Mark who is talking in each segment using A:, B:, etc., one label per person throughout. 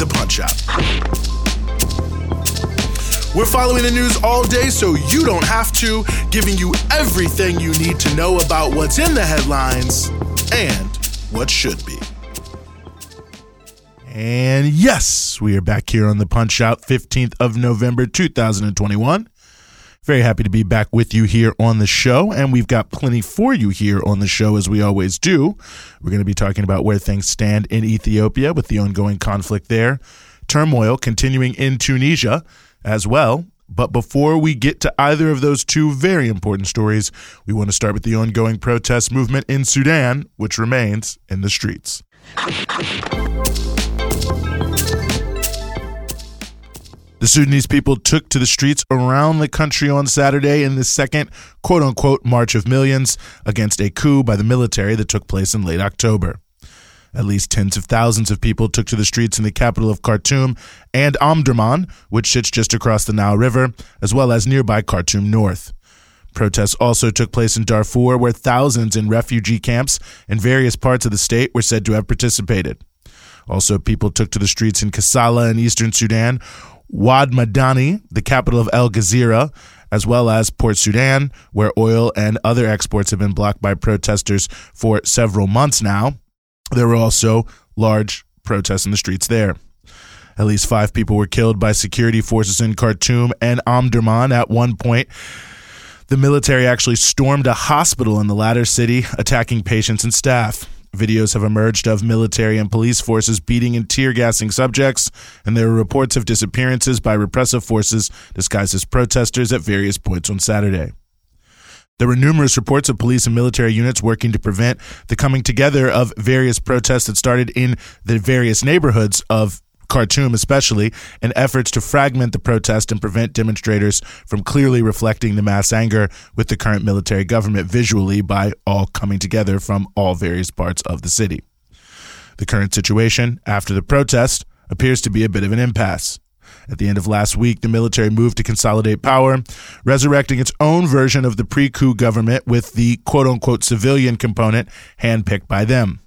A: the Punch Out. We're following the news all day so you don't have to, giving you everything you need to know about what's in the headlines and what should be. And yes, we are back here on the Punch Out, 15th of November, 2021. Very happy to be back with you here on the show, and we've got plenty for you here on the show as we always do. We're going to be talking about where things stand in Ethiopia with the ongoing conflict there, turmoil continuing in Tunisia as well. But before we get to either of those two very important stories, we want to start with the ongoing protest movement in Sudan, which remains in the streets. The Sudanese people took to the streets around the country on Saturday in the second quote unquote March of Millions against a coup by the military that took place in late October. At least tens of thousands of people took to the streets in the capital of Khartoum and Omdurman, which sits just across the Nile River, as well as nearby Khartoum North. Protests also took place in Darfur, where thousands in refugee camps in various parts of the state were said to have participated. Also, people took to the streets in Kassala in eastern Sudan, Wad Madani, the capital of El Gezira, as well as Port Sudan, where oil and other exports have been blocked by protesters for several months now. There were also large protests in the streets there. At least five people were killed by security forces in Khartoum and Omdurman. At one point, the military actually stormed a hospital in the latter city, attacking patients and staff. Videos have emerged of military and police forces beating and tear gassing subjects, and there are reports of disappearances by repressive forces disguised as protesters at various points on Saturday. There were numerous reports of police and military units working to prevent the coming together of various protests that started in the various neighborhoods of Khartoum, especially, in efforts to fragment the protest and prevent demonstrators from clearly reflecting the mass anger with the current military government visually by all coming together from all various parts of the city. The current situation, after the protest, appears to be a bit of an impasse. At the end of last week, the military moved to consolidate power, resurrecting its own version of the pre coup government with the quote unquote civilian component handpicked by them.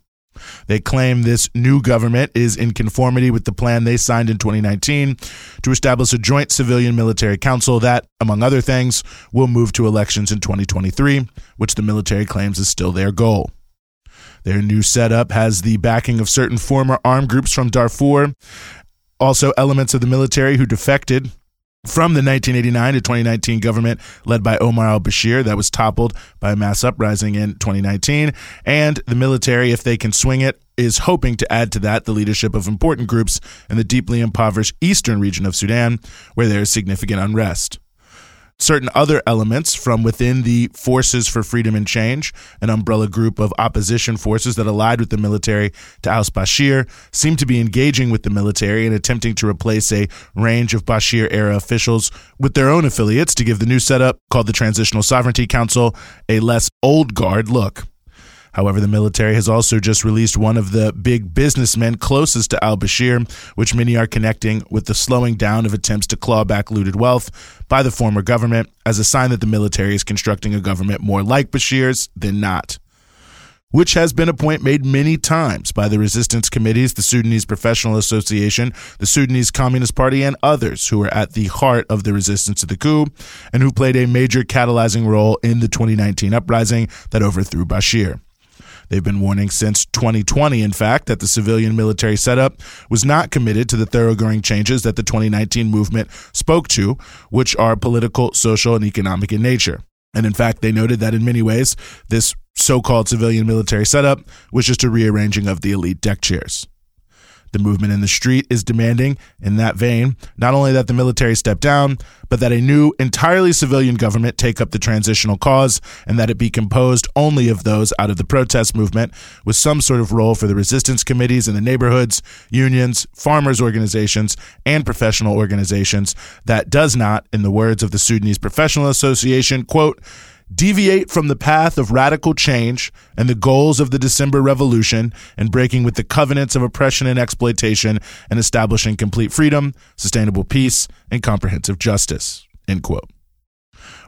A: They claim this new government is in conformity with the plan they signed in 2019 to establish a joint civilian military council that, among other things, will move to elections in 2023, which the military claims is still their goal. Their new setup has the backing of certain former armed groups from Darfur, also elements of the military who defected from the 1989 to 2019 government led by Omar al Bashir that was toppled by a mass uprising in 2019. And the military, if they can swing it, is hoping to add to that the leadership of important groups in the deeply impoverished eastern region of Sudan, where there is significant unrest certain other elements from within the Forces for Freedom and Change, an umbrella group of opposition forces that allied with the military to oust Bashir, seem to be engaging with the military and attempting to replace a range of Bashir era officials with their own affiliates to give the new setup, called the Transitional Sovereignty Council, a less old guard look. However, the military has also just released one of the big businessmen closest to al Bashir, which many are connecting with the slowing down of attempts to claw back looted wealth by the former government as a sign that the military is constructing a government more like Bashir's than not which has been a point made many times by the resistance committees, the Sudanese Professional Association, the Sudanese Communist Party, and others who were at the heart of the resistance to the coup and who played a major catalyzing role in the 2019 uprising that overthrew Bashir. They've been warning since 2020, in fact, that the civilian military setup was not committed to the thoroughgoing changes that the 2019 movement spoke to, which are political, social, and economic in nature. And in fact, they noted that in many ways, this so called civilian military setup was just a rearranging of the elite deck chairs. The movement in the street is demanding, in that vein, not only that the military step down, but that a new, entirely civilian government take up the transitional cause and that it be composed only of those out of the protest movement with some sort of role for the resistance committees in the neighborhoods, unions, farmers' organizations, and professional organizations. That does not, in the words of the Sudanese Professional Association, quote, deviate from the path of radical change and the goals of the December Revolution and breaking with the covenants of oppression and exploitation and establishing complete freedom, sustainable peace, and comprehensive justice. End quote.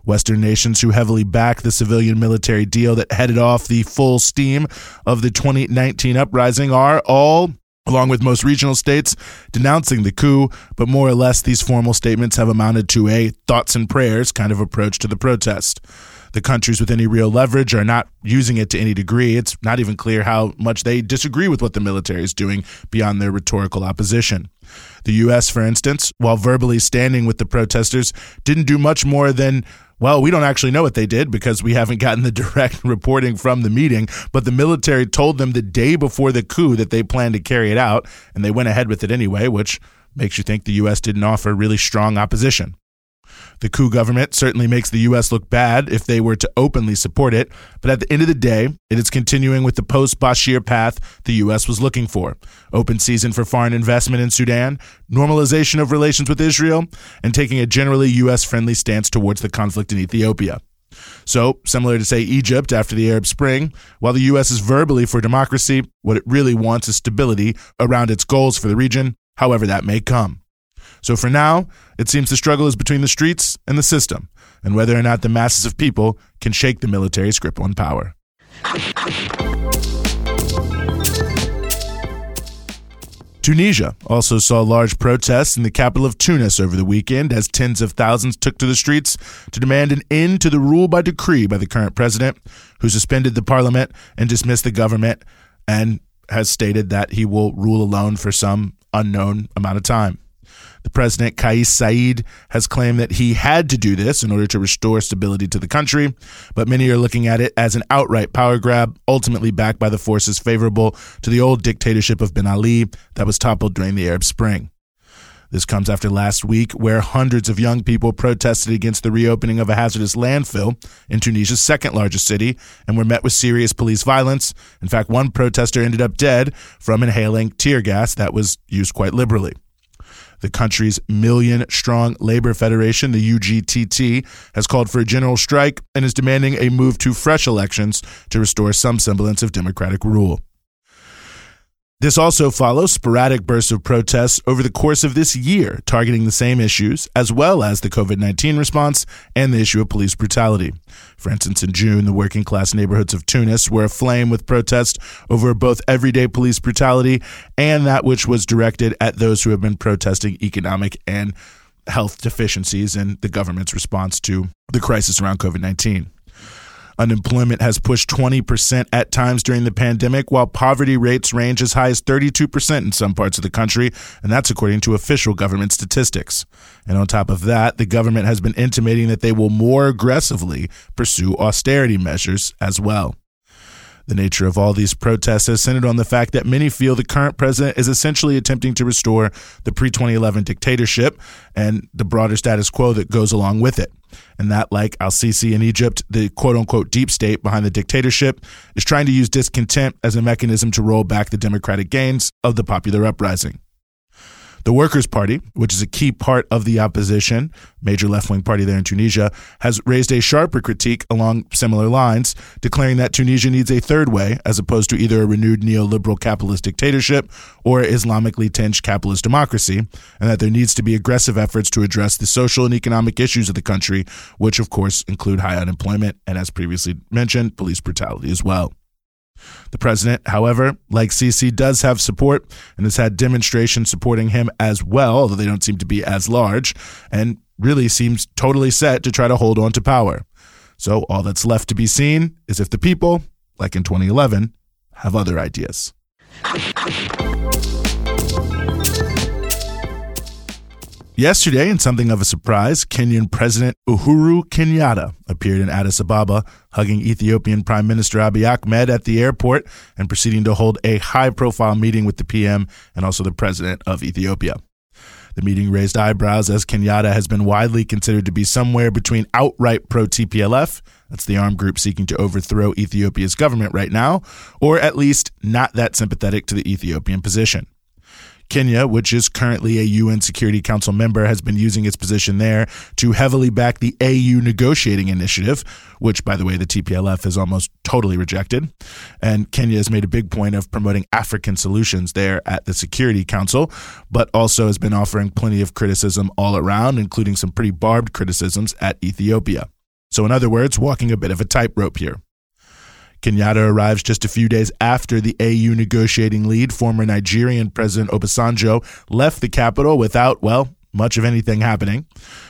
A: Western nations who heavily backed the civilian military deal that headed off the full steam of the 2019 uprising are all along with most regional states, denouncing the coup, but more or less these formal statements have amounted to a thoughts and prayers kind of approach to the protest the countries with any real leverage are not using it to any degree. It's not even clear how much they disagree with what the military is doing beyond their rhetorical opposition. The U.S., for instance, while verbally standing with the protesters, didn't do much more than well, we don't actually know what they did because we haven't gotten the direct reporting from the meeting, but the military told them the day before the coup that they planned to carry it out, and they went ahead with it anyway, which makes you think the U.S. didn't offer really strong opposition. The coup government certainly makes the U.S. look bad if they were to openly support it, but at the end of the day, it is continuing with the post Bashir path the U.S. was looking for open season for foreign investment in Sudan, normalization of relations with Israel, and taking a generally U.S. friendly stance towards the conflict in Ethiopia. So, similar to, say, Egypt after the Arab Spring, while the U.S. is verbally for democracy, what it really wants is stability around its goals for the region, however that may come. So for now, it seems the struggle is between the streets and the system, and whether or not the masses of people can shake the military's grip on power. Tunisia also saw large protests in the capital of Tunis over the weekend as tens of thousands took to the streets to demand an end to the rule by decree by the current president, who suspended the parliament and dismissed the government and has stated that he will rule alone for some unknown amount of time. The president, Kais Saied, has claimed that he had to do this in order to restore stability to the country, but many are looking at it as an outright power grab, ultimately backed by the forces favorable to the old dictatorship of Ben Ali that was toppled during the Arab Spring. This comes after last week, where hundreds of young people protested against the reopening of a hazardous landfill in Tunisia's second largest city and were met with serious police violence. In fact, one protester ended up dead from inhaling tear gas that was used quite liberally. The country's million strong labor federation, the UGTT, has called for a general strike and is demanding a move to fresh elections to restore some semblance of democratic rule. This also follows sporadic bursts of protests over the course of this year, targeting the same issues, as well as the COVID 19 response and the issue of police brutality. For instance, in June, the working class neighborhoods of Tunis were aflame with protest over both everyday police brutality and that which was directed at those who have been protesting economic and health deficiencies in the government's response to the crisis around COVID 19. Unemployment has pushed 20% at times during the pandemic, while poverty rates range as high as 32% in some parts of the country, and that's according to official government statistics. And on top of that, the government has been intimating that they will more aggressively pursue austerity measures as well. The nature of all these protests has centered on the fact that many feel the current president is essentially attempting to restore the pre 2011 dictatorship and the broader status quo that goes along with it. And that, like Al Sisi in Egypt, the quote unquote deep state behind the dictatorship, is trying to use discontent as a mechanism to roll back the democratic gains of the popular uprising. The Workers' Party, which is a key part of the opposition, major left wing party there in Tunisia, has raised a sharper critique along similar lines, declaring that Tunisia needs a third way as opposed to either a renewed neoliberal capitalist dictatorship or Islamically tinged capitalist democracy, and that there needs to be aggressive efforts to address the social and economic issues of the country, which of course include high unemployment and, as previously mentioned, police brutality as well. The president, however, like Sisi, does have support and has had demonstrations supporting him as well, although they don't seem to be as large, and really seems totally set to try to hold on to power. So all that's left to be seen is if the people, like in 2011, have other ideas. Yesterday, in something of a surprise, Kenyan President Uhuru Kenyatta appeared in Addis Ababa, hugging Ethiopian Prime Minister Abiy Ahmed at the airport and proceeding to hold a high profile meeting with the PM and also the President of Ethiopia. The meeting raised eyebrows as Kenyatta has been widely considered to be somewhere between outright pro TPLF, that's the armed group seeking to overthrow Ethiopia's government right now, or at least not that sympathetic to the Ethiopian position. Kenya, which is currently a UN Security Council member, has been using its position there to heavily back the AU negotiating initiative, which, by the way, the TPLF has almost totally rejected. And Kenya has made a big point of promoting African solutions there at the Security Council, but also has been offering plenty of criticism all around, including some pretty barbed criticisms at Ethiopia. So, in other words, walking a bit of a tightrope here. Kenyatta arrives just a few days after the AU negotiating lead, former Nigerian President Obasanjo, left the capital without, well, much of anything happening.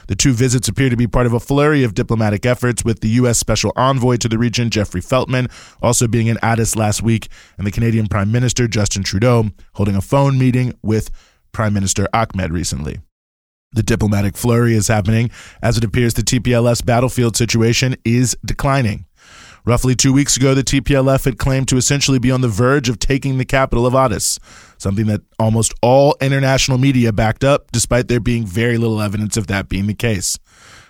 A: The two visits appear to be part of a flurry of diplomatic efforts, with the U.S. Special Envoy to the region, Jeffrey Feltman, also being in Addis last week, and the Canadian Prime Minister, Justin Trudeau, holding a phone meeting with Prime Minister Ahmed recently. The diplomatic flurry is happening as it appears the TPLF's battlefield situation is declining. Roughly two weeks ago, the TPLF had claimed to essentially be on the verge of taking the capital of Addis, something that almost all international media backed up, despite there being very little evidence of that being the case.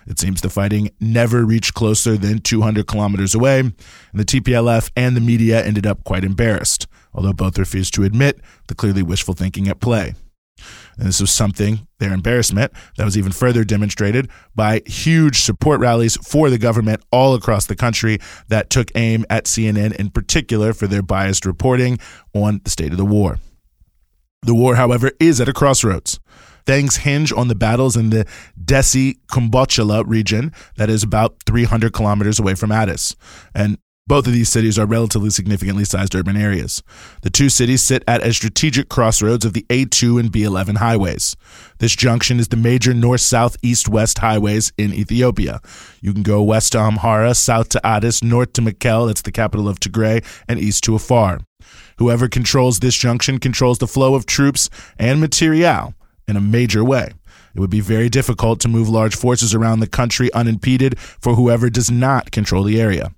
A: It seems the fighting never reached closer than 200 kilometers away, and the TPLF and the media ended up quite embarrassed, although both refused to admit the clearly wishful thinking at play. And this was something, their embarrassment, that was even further demonstrated by huge support rallies for the government all across the country that took aim at CNN in particular for their biased reporting on the state of the war. The war, however, is at a crossroads. Things hinge on the battles in the Dessie Kombolcha region that is about 300 kilometers away from Addis. And both of these cities are relatively significantly sized urban areas. The two cities sit at a strategic crossroads of the A2 and B11 highways. This junction is the major north south east west highways in Ethiopia. You can go west to Amhara, south to Addis, north to Mekelle, that's the capital of Tigray, and east to Afar. Whoever controls this junction controls the flow of troops and material in a major way. It would be very difficult to move large forces around the country unimpeded for whoever does not control the area.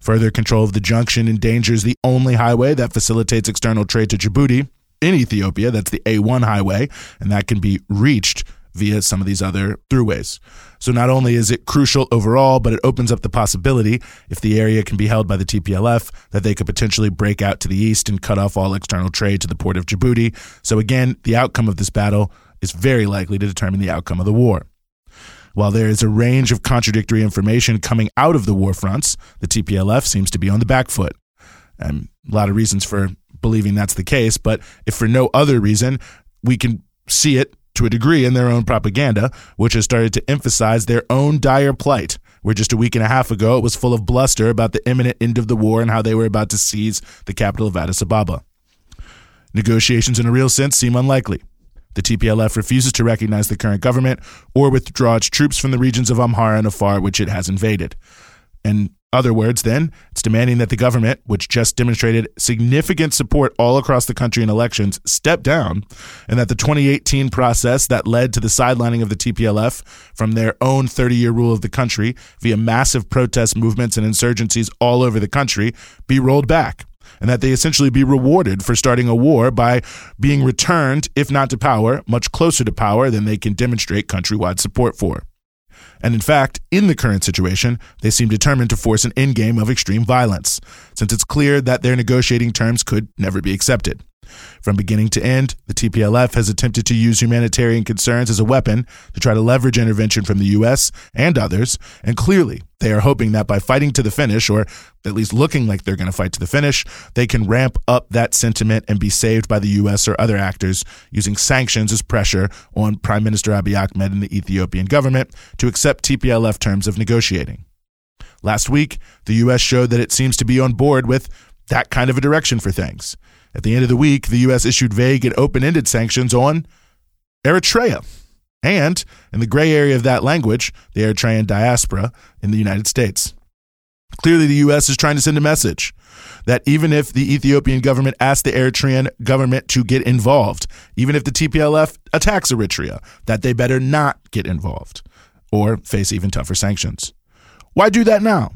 A: Further control of the junction endangers the only highway that facilitates external trade to Djibouti in Ethiopia. That's the A1 highway, and that can be reached via some of these other throughways. So not only is it crucial overall, but it opens up the possibility, if the area can be held by the TPLF, that they could potentially break out to the east and cut off all external trade to the port of Djibouti. So again, the outcome of this battle is very likely to determine the outcome of the war. While there is a range of contradictory information coming out of the war fronts, the TPLF seems to be on the back foot. And a lot of reasons for believing that's the case, but if for no other reason, we can see it to a degree in their own propaganda, which has started to emphasize their own dire plight. Where just a week and a half ago it was full of bluster about the imminent end of the war and how they were about to seize the capital of Addis Ababa. Negotiations in a real sense seem unlikely. The TPLF refuses to recognize the current government or withdraw its troops from the regions of Amhara and Afar, which it has invaded. In other words, then, it's demanding that the government, which just demonstrated significant support all across the country in elections, step down, and that the 2018 process that led to the sidelining of the TPLF from their own 30 year rule of the country via massive protest movements and insurgencies all over the country be rolled back and that they essentially be rewarded for starting a war by being returned, if not to power, much closer to power than they can demonstrate countrywide support for. And in fact, in the current situation, they seem determined to force an endgame of extreme violence, since it's clear that their negotiating terms could never be accepted. From beginning to end, the TPLF has attempted to use humanitarian concerns as a weapon to try to leverage intervention from the U.S. and others, and clearly they are hoping that by fighting to the finish, or at least looking like they're going to fight to the finish, they can ramp up that sentiment and be saved by the U.S. or other actors using sanctions as pressure on Prime Minister Abiy Ahmed and the Ethiopian government to accept TPLF terms of negotiating. Last week, the U.S. showed that it seems to be on board with that kind of a direction for things. At the end of the week, the U.S. issued vague and open ended sanctions on Eritrea and, in the gray area of that language, the Eritrean diaspora in the United States. Clearly, the U.S. is trying to send a message that even if the Ethiopian government asks the Eritrean government to get involved, even if the TPLF attacks Eritrea, that they better not get involved or face even tougher sanctions. Why do that now?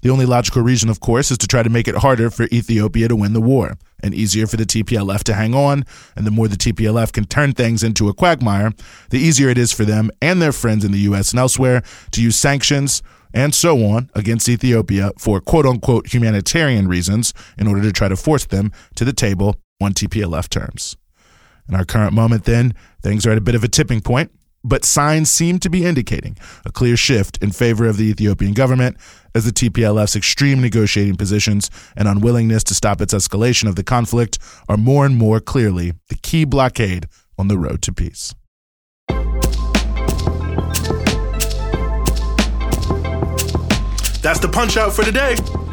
A: The only logical reason, of course, is to try to make it harder for Ethiopia to win the war and easier for the TPLF to hang on. And the more the TPLF can turn things into a quagmire, the easier it is for them and their friends in the U.S. and elsewhere to use sanctions and so on against Ethiopia for quote unquote humanitarian reasons in order to try to force them to the table on TPLF terms. In our current moment, then, things are at a bit of a tipping point but signs seem to be indicating a clear shift in favor of the Ethiopian government as the TPLF's extreme negotiating positions and unwillingness to stop its escalation of the conflict are more and more clearly the key blockade on the road to peace. That's the punch out for today.